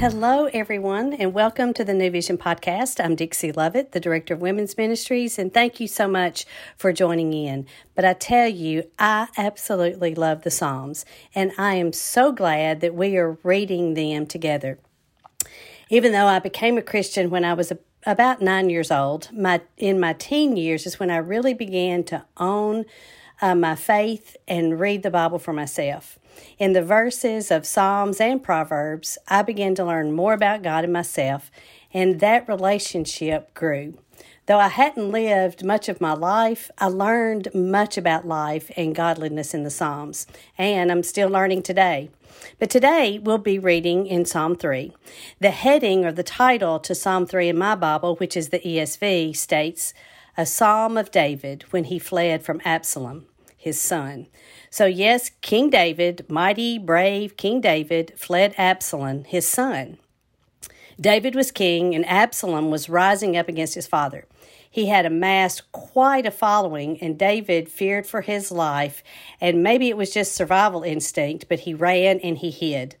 Hello, everyone, and welcome to the New Vision Podcast. I'm Dixie Lovett, the Director of Women's Ministries, and thank you so much for joining in. But I tell you, I absolutely love the Psalms, and I am so glad that we are reading them together. Even though I became a Christian when I was about nine years old, my in my teen years is when I really began to own uh, my faith and read the Bible for myself. In the verses of Psalms and Proverbs, I began to learn more about God and myself, and that relationship grew. Though I hadn't lived much of my life, I learned much about life and godliness in the Psalms, and I'm still learning today. But today we'll be reading in Psalm 3. The heading or the title to Psalm 3 in my Bible, which is the ESV, states, A Psalm of David when he fled from Absalom, his son. So, yes, King David, mighty, brave King David, fled Absalom, his son. David was king, and Absalom was rising up against his father. He had amassed quite a following, and David feared for his life, and maybe it was just survival instinct, but he ran and he hid.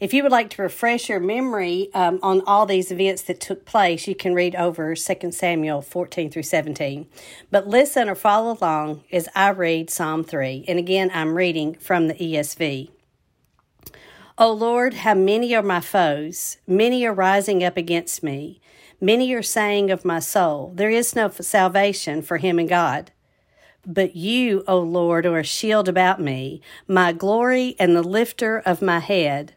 If you would like to refresh your memory um, on all these events that took place, you can read over 2 Samuel 14 through 17. But listen or follow along as I read Psalm 3. And again, I'm reading from the ESV. O Lord, how many are my foes? Many are rising up against me. Many are saying of my soul, There is no salvation for him in God. But you, O Lord, are a shield about me, my glory and the lifter of my head.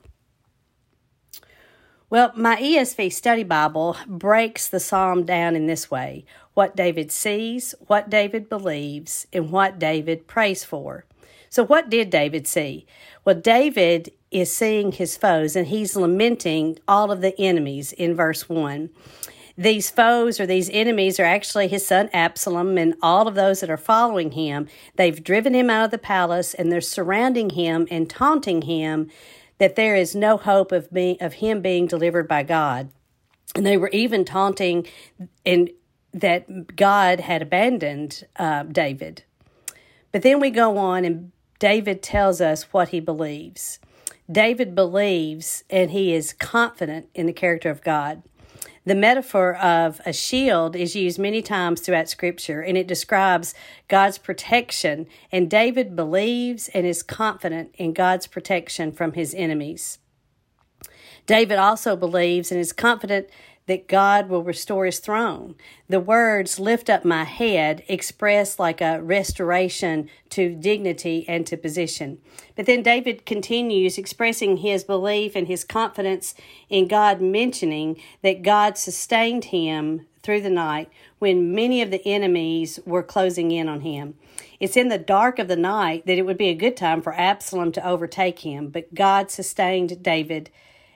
Well, my ESV study Bible breaks the psalm down in this way what David sees, what David believes, and what David prays for. So, what did David see? Well, David is seeing his foes and he's lamenting all of the enemies in verse 1. These foes or these enemies are actually his son Absalom and all of those that are following him. They've driven him out of the palace and they're surrounding him and taunting him that there is no hope of being of him being delivered by God. And they were even taunting and that God had abandoned uh, David. But then we go on, and David tells us what he believes. David believes and he is confident in the character of God. The metaphor of a shield is used many times throughout Scripture, and it describes God's protection. And David believes and is confident in God's protection from his enemies. David also believes and is confident that God will restore his throne. The words lift up my head express like a restoration to dignity and to position. But then David continues expressing his belief and his confidence in God, mentioning that God sustained him through the night when many of the enemies were closing in on him. It's in the dark of the night that it would be a good time for Absalom to overtake him, but God sustained David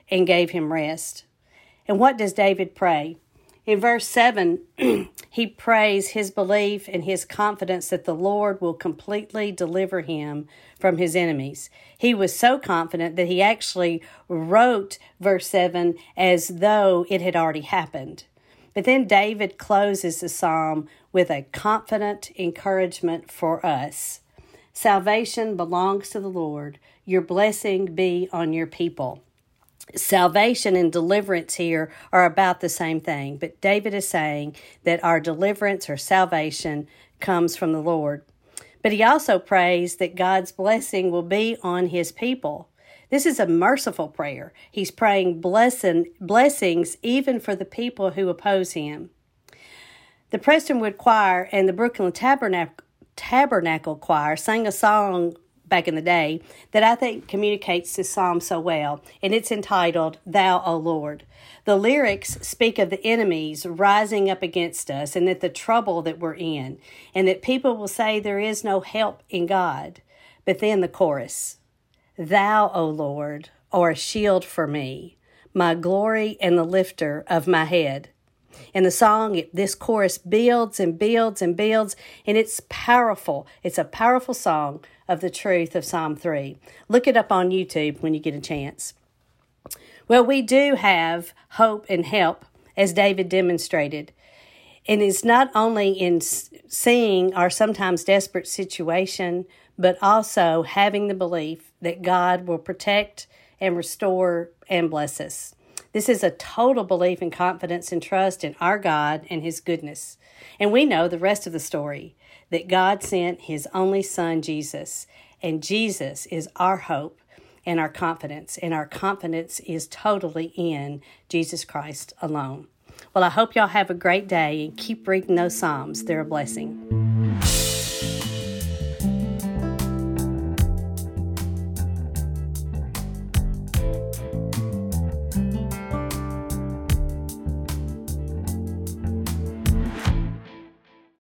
and gave him rest. And what does David pray? In verse 7, he prays his belief and his confidence that the Lord will completely deliver him from his enemies. He was so confident that he actually wrote verse 7 as though it had already happened. But then David closes the psalm with a confident encouragement for us. Salvation belongs to the Lord. Your blessing be on your people salvation and deliverance here are about the same thing, but David is saying that our deliverance or salvation comes from the Lord. But he also prays that God's blessing will be on his people. This is a merciful prayer. He's praying blessing, blessings even for the people who oppose him. The Prestonwood Choir and the Brooklyn Tabernacle, Tabernacle Choir sang a song back in the day that I think communicates this psalm so well, and it's entitled Thou, O Lord. The lyrics speak of the enemies rising up against us and that the trouble that we're in, and that people will say there is no help in God. But then the chorus Thou, O Lord, are a shield for me, my glory and the lifter of my head. In the song, this chorus builds and builds and builds, and it's powerful. It's a powerful song of the truth of Psalm 3. Look it up on YouTube when you get a chance. Well, we do have hope and help, as David demonstrated. And it's not only in seeing our sometimes desperate situation, but also having the belief that God will protect and restore and bless us. This is a total belief and confidence and trust in our God and His goodness. And we know the rest of the story that God sent His only Son, Jesus, and Jesus is our hope and our confidence, and our confidence is totally in Jesus Christ alone. Well, I hope y'all have a great day and keep reading those Psalms. They're a blessing.